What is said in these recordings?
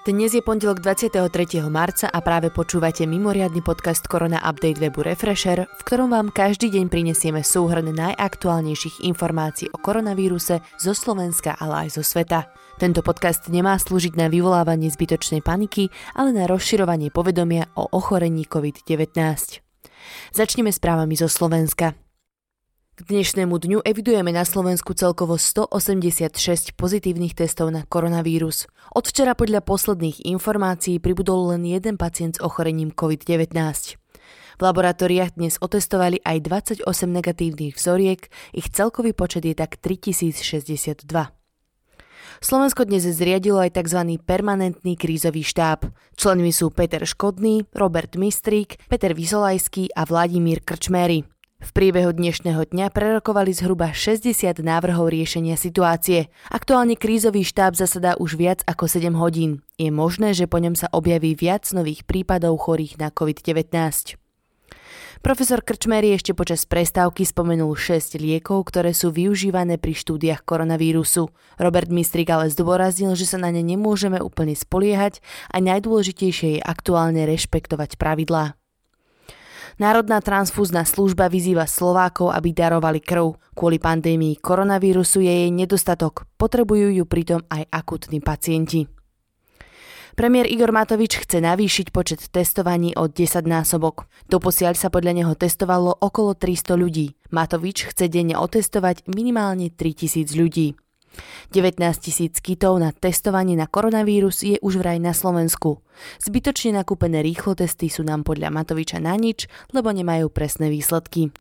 Dnes je pondelok 23. marca a práve počúvate mimoriadny podcast Korona Update webu Refresher, v ktorom vám každý deň prinesieme súhrn najaktuálnejších informácií o koronavíruse zo Slovenska, ale aj zo sveta. Tento podcast nemá slúžiť na vyvolávanie zbytočnej paniky, ale na rozširovanie povedomia o ochorení COVID-19. Začneme správami zo Slovenska. K dnešnému dňu evidujeme na Slovensku celkovo 186 pozitívnych testov na koronavírus. Od včera podľa posledných informácií pribudol len jeden pacient s ochorením COVID-19. V laboratóriách dnes otestovali aj 28 negatívnych vzoriek, ich celkový počet je tak 3062. Slovensko dnes zriadilo aj tzv. permanentný krízový štáb. Členmi sú Peter Škodný, Robert Mistrík, Peter Vysolajský a Vladimír Krčméry. V priebehu dnešného dňa prerokovali zhruba 60 návrhov riešenia situácie. Aktuálne krízový štáb zasadá už viac ako 7 hodín. Je možné, že po ňom sa objaví viac nových prípadov chorých na COVID-19. Profesor Krčmery ešte počas prestávky spomenul 6 liekov, ktoré sú využívané pri štúdiách koronavírusu. Robert Mistrik ale zdôraznil, že sa na ne nemôžeme úplne spoliehať a najdôležitejšie je aktuálne rešpektovať pravidlá. Národná transfúzna služba vyzýva Slovákov, aby darovali krv. Kvôli pandémii koronavírusu je jej nedostatok. Potrebujú ju pritom aj akutní pacienti. Premiér Igor Matovič chce navýšiť počet testovaní o 10 násobok. Doposiaľ sa podľa neho testovalo okolo 300 ľudí. Matovič chce denne otestovať minimálne 3000 ľudí. 19 tisíc kitov na testovanie na koronavírus je už vraj na Slovensku. Zbytočne nakúpené rýchlo testy sú nám podľa Matoviča na nič, lebo nemajú presné výsledky.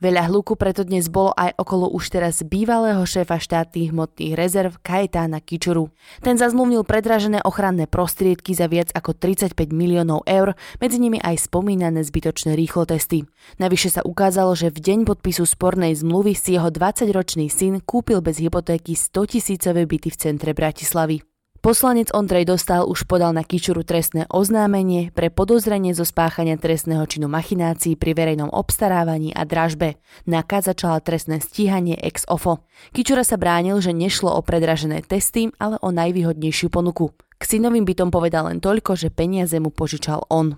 Veľa hluku preto dnes bolo aj okolo už teraz bývalého šéfa štátnych hmotných rezerv Kajetána Kičuru. Ten zazmluvnil predražené ochranné prostriedky za viac ako 35 miliónov eur, medzi nimi aj spomínané zbytočné rýchlotesty. Navyše sa ukázalo, že v deň podpisu spornej zmluvy si jeho 20-ročný syn kúpil bez hypotéky 100 tisícové byty v centre Bratislavy. Poslanec Ondrej Dostal už podal na Kičuru trestné oznámenie pre podozrenie zo spáchania trestného činu machinácií pri verejnom obstarávaní a dražbe. Naka začala trestné stíhanie ex ofo. Kičura sa bránil, že nešlo o predražené testy, ale o najvýhodnejšiu ponuku. K synovým bytom povedal len toľko, že peniaze mu požičal on.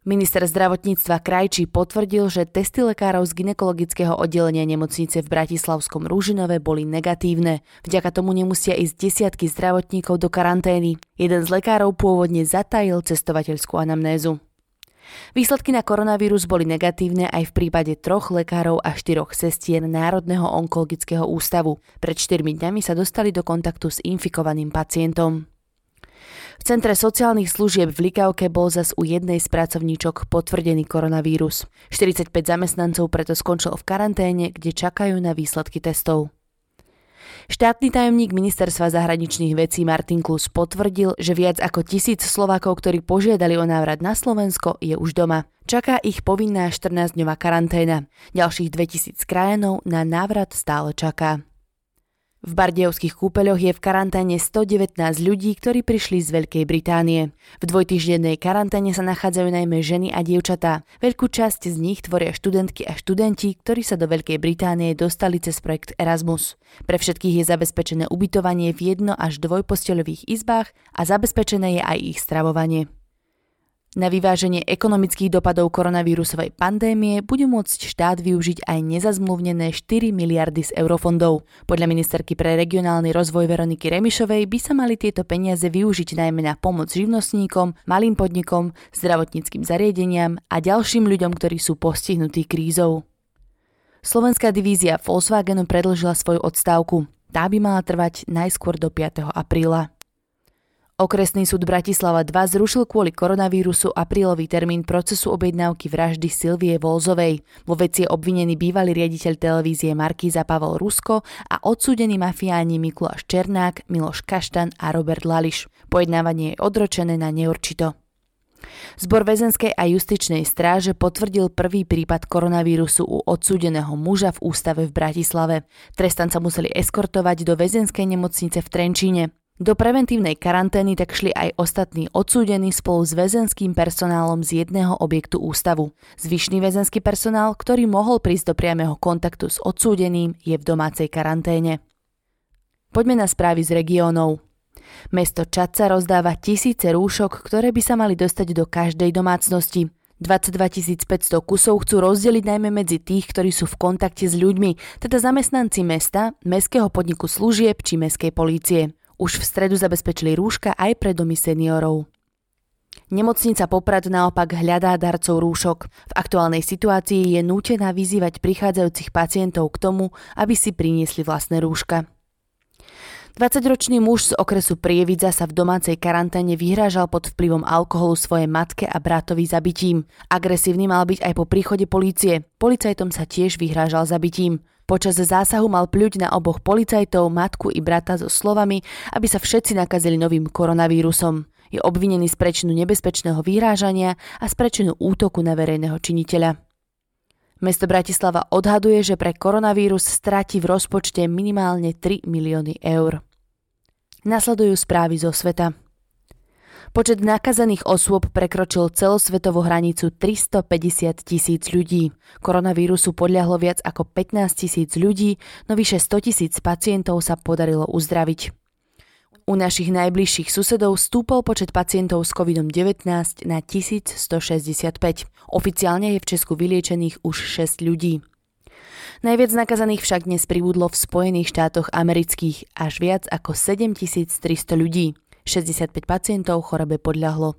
Minister zdravotníctva Krajčí potvrdil, že testy lekárov z ginekologického oddelenia nemocnice v Bratislavskom Rúžinove boli negatívne. Vďaka tomu nemusia ísť desiatky zdravotníkov do karantény. Jeden z lekárov pôvodne zatajil cestovateľskú anamnézu. Výsledky na koronavírus boli negatívne aj v prípade troch lekárov a štyroch sestier Národného onkologického ústavu. Pred 4 dňami sa dostali do kontaktu s infikovaným pacientom. V Centre sociálnych služieb v Likavke bol zas u jednej z pracovníčok potvrdený koronavírus. 45 zamestnancov preto skončilo v karanténe, kde čakajú na výsledky testov. Štátny tajomník ministerstva zahraničných vecí Martin Klus potvrdil, že viac ako tisíc Slovákov, ktorí požiadali o návrat na Slovensko, je už doma. Čaká ich povinná 14-dňová karanténa. Ďalších 2000 krajanov na návrat stále čaká. V Bardejovských kúpeľoch je v karanténe 119 ľudí, ktorí prišli z Veľkej Británie. V dvojtyždennej karanténe sa nachádzajú najmä ženy a dievčatá. Veľkú časť z nich tvoria študentky a študenti, ktorí sa do Veľkej Británie dostali cez projekt Erasmus. Pre všetkých je zabezpečené ubytovanie v jedno až dvojposteľových izbách a zabezpečené je aj ich stravovanie. Na vyváženie ekonomických dopadov koronavírusovej pandémie bude môcť štát využiť aj nezazmluvnené 4 miliardy z eurofondov. Podľa ministerky pre regionálny rozvoj Veroniky Remišovej by sa mali tieto peniaze využiť najmä na pomoc živnostníkom, malým podnikom, zdravotníckým zariadeniam a ďalším ľuďom, ktorí sú postihnutí krízou. Slovenská divízia Volkswagenu predlžila svoju odstávku. Tá by mala trvať najskôr do 5. apríla. Okresný súd Bratislava 2 zrušil kvôli koronavírusu aprílový termín procesu objednávky vraždy Silvie Volzovej. Vo veci je obvinený bývalý riaditeľ televízie Markíza Pavel Rusko a odsúdený mafiáni Mikuláš Černák, Miloš Kaštan a Robert Lališ. Pojednávanie je odročené na neurčito. Zbor väzenskej a justičnej stráže potvrdil prvý prípad koronavírusu u odsúdeného muža v ústave v Bratislave. Trestanca museli eskortovať do väzenskej nemocnice v Trenčíne. Do preventívnej karantény tak šli aj ostatní odsúdení spolu s väzenským personálom z jedného objektu ústavu. Zvyšný väzenský personál, ktorý mohol prísť do priameho kontaktu s odsúdeným, je v domácej karanténe. Poďme na správy z regiónov. Mesto Čaca rozdáva tisíce rúšok, ktoré by sa mali dostať do každej domácnosti. 22 500 kusov chcú rozdeliť najmä medzi tých, ktorí sú v kontakte s ľuďmi, teda zamestnanci mesta, mestského podniku služieb či mestskej polície. Už v stredu zabezpečili rúška aj pre domy seniorov. Nemocnica Poprad naopak hľadá darcov rúšok. V aktuálnej situácii je nútená vyzývať prichádzajúcich pacientov k tomu, aby si priniesli vlastné rúška. 20-ročný muž z okresu Prievidza sa v domácej karanténe vyhrážal pod vplyvom alkoholu svojej matke a bratovi zabitím. Agresívny mal byť aj po príchode polície. Policajtom sa tiež vyhrážal zabitím. Počas zásahu mal pľuť na oboch policajtov, matku i brata so slovami, aby sa všetci nakazili novým koronavírusom. Je obvinený z prečinu nebezpečného vyrážania a z prečinu útoku na verejného činiteľa. Mesto Bratislava odhaduje, že pre koronavírus stratí v rozpočte minimálne 3 milióny eur. Nasledujú správy zo sveta. Počet nakazaných osôb prekročil celosvetovú hranicu 350 tisíc ľudí. Koronavírusu podľahlo viac ako 15 tisíc ľudí, no vyše 100 tisíc pacientov sa podarilo uzdraviť. U našich najbližších susedov stúpol počet pacientov s COVID-19 na 1165. Oficiálne je v Česku vyliečených už 6 ľudí. Najviac nakazaných však dnes pribudlo v Spojených štátoch amerických až viac ako 7300 ľudí. 65 pacientov chorobe podľahlo.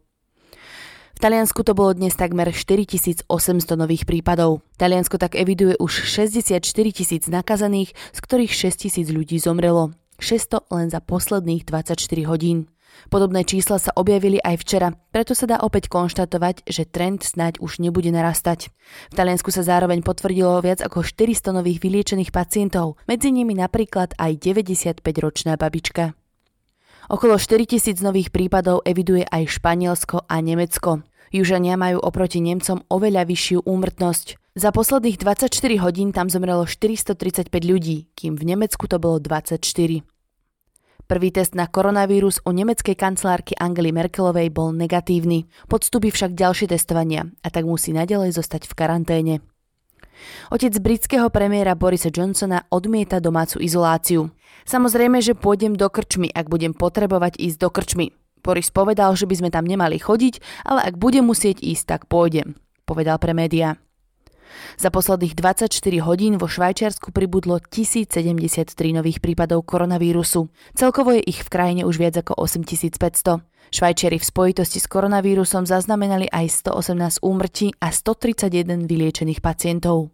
V Taliansku to bolo dnes takmer 4800 nových prípadov. Taliansko tak eviduje už 64 tisíc nakazaných, z ktorých 6 tisíc ľudí zomrelo. 600 len za posledných 24 hodín. Podobné čísla sa objavili aj včera, preto sa dá opäť konštatovať, že trend snáď už nebude narastať. V Taliansku sa zároveň potvrdilo viac ako 400 nových vyliečených pacientov, medzi nimi napríklad aj 95-ročná babička. Okolo 4000 nových prípadov eviduje aj Španielsko a Nemecko. Južania majú oproti Nemcom oveľa vyššiu úmrtnosť. Za posledných 24 hodín tam zomrelo 435 ľudí, kým v Nemecku to bolo 24. Prvý test na koronavírus u nemeckej kancelárky Angely Merkelovej bol negatívny. Podstúpi však ďalšie testovania a tak musí nadalej zostať v karanténe. Otec britského premiéra Borisa Johnsona odmieta domácu izoláciu. Samozrejme, že pôjdem do krčmy, ak budem potrebovať ísť do krčmy. Boris povedal, že by sme tam nemali chodiť, ale ak budem musieť ísť, tak pôjdem, povedal pre médiá. Za posledných 24 hodín vo Švajčiarsku pribudlo 1073 nových prípadov koronavírusu. Celkovo je ich v krajine už viac ako 8500. Švajčiari v spojitosti s koronavírusom zaznamenali aj 118 úmrtí a 131 vyliečených pacientov.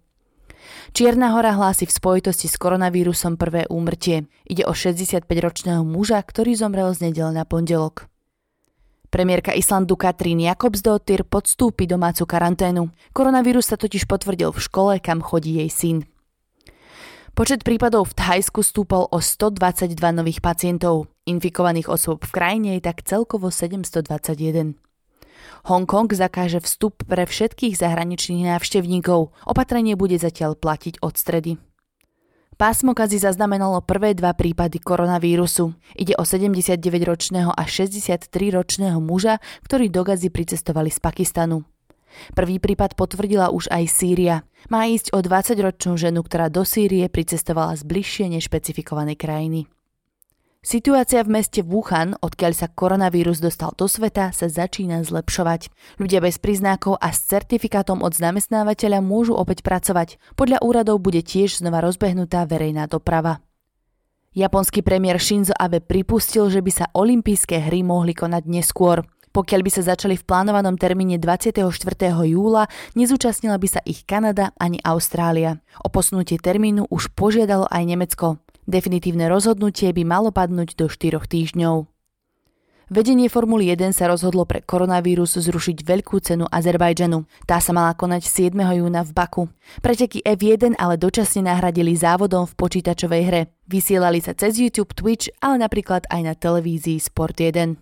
Čierna hora hlási v spojitosti s koronavírusom prvé úmrtie. Ide o 65-ročného muža, ktorý zomrel z nedel na pondelok. Premiérka Islandu Katrín Jakobsdottir podstúpi domácu karanténu. Koronavírus sa totiž potvrdil v škole, kam chodí jej syn. Počet prípadov v Thajsku stúpol o 122 nových pacientov. Infikovaných osôb v krajine je tak celkovo 721. Hongkong zakáže vstup pre všetkých zahraničných návštevníkov. Opatrenie bude zatiaľ platiť od stredy. Pásmo Kazy zaznamenalo prvé dva prípady koronavírusu. Ide o 79-ročného a 63-ročného muža, ktorí do Gazy pricestovali z Pakistanu. Prvý prípad potvrdila už aj Sýria. Má ísť o 20-ročnú ženu, ktorá do Sýrie pricestovala z bližšie nešpecifikovanej krajiny. Situácia v meste Wuhan, odkiaľ sa koronavírus dostal do sveta, sa začína zlepšovať. Ľudia bez príznakov a s certifikátom od zamestnávateľa môžu opäť pracovať. Podľa úradov bude tiež znova rozbehnutá verejná doprava. Japonský premiér Shinzo Abe pripustil, že by sa olympijské hry mohli konať neskôr. Pokiaľ by sa začali v plánovanom termíne 24. júla, nezúčastnila by sa ich Kanada ani Austrália. O posunutie termínu už požiadalo aj Nemecko. Definitívne rozhodnutie by malo padnúť do 4 týždňov. Vedenie Formuly 1 sa rozhodlo pre koronavírus zrušiť veľkú cenu Azerbajdžanu. Tá sa mala konať 7. júna v Baku. Preteky F1 ale dočasne nahradili závodom v počítačovej hre. Vysielali sa cez YouTube, Twitch, ale napríklad aj na televízii Sport 1.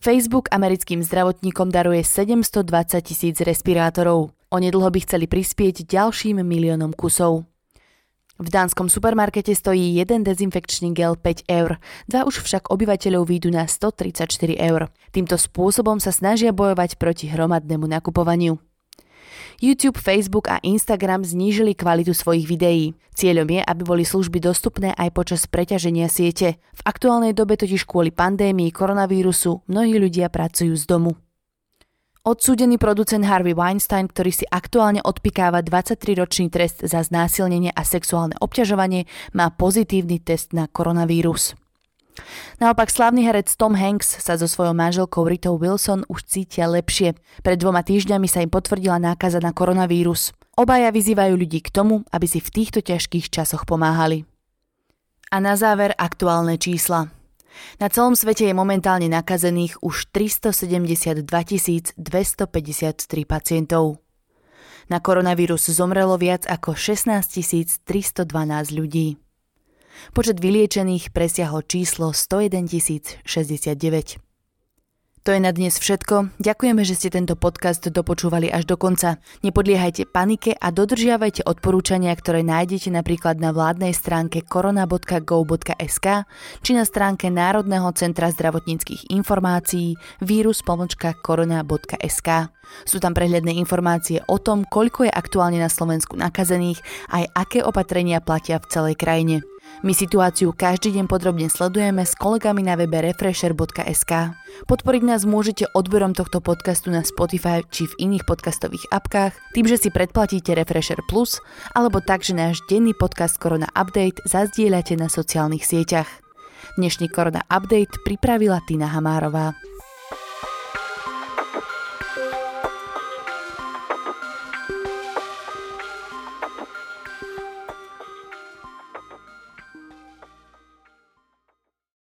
Facebook americkým zdravotníkom daruje 720 tisíc respirátorov. Onedlho by chceli prispieť ďalším miliónom kusov. V dánskom supermarkete stojí jeden dezinfekčný gel 5 eur, dva už však obyvateľov výjdu na 134 eur. Týmto spôsobom sa snažia bojovať proti hromadnému nakupovaniu. YouTube, Facebook a Instagram znížili kvalitu svojich videí. Cieľom je, aby boli služby dostupné aj počas preťaženia siete. V aktuálnej dobe totiž kvôli pandémii koronavírusu mnohí ľudia pracujú z domu. Odsúdený producent Harvey Weinstein, ktorý si aktuálne odpikáva 23-ročný trest za znásilnenie a sexuálne obťažovanie, má pozitívny test na koronavírus. Naopak slávny herec Tom Hanks sa so svojou manželkou Ritou Wilson už cítia lepšie. Pred dvoma týždňami sa im potvrdila nákaza na koronavírus. Obaja vyzývajú ľudí k tomu, aby si v týchto ťažkých časoch pomáhali. A na záver aktuálne čísla. Na celom svete je momentálne nakazených už 372 253 pacientov. Na koronavírus zomrelo viac ako 16 312 ľudí. Počet vyliečených presiahol číslo 101 069. To je na dnes všetko. Ďakujeme, že ste tento podcast dopočúvali až do konca. Nepodliehajte panike a dodržiavajte odporúčania, ktoré nájdete napríklad na vládnej stránke korona.go.sk či na stránke Národného centra zdravotníckých informácií vírus.korona.sk. Sú tam prehľadné informácie o tom, koľko je aktuálne na Slovensku nakazených, aj aké opatrenia platia v celej krajine. My situáciu každý deň podrobne sledujeme s kolegami na webe refresher.sk. Podporiť nás môžete odberom tohto podcastu na Spotify či v iných podcastových apkách, tým, že si predplatíte Refresher Plus, alebo tak, že náš denný podcast Korona Update zazdieľate na sociálnych sieťach. Dnešný Korona Update pripravila Tina Hamárová.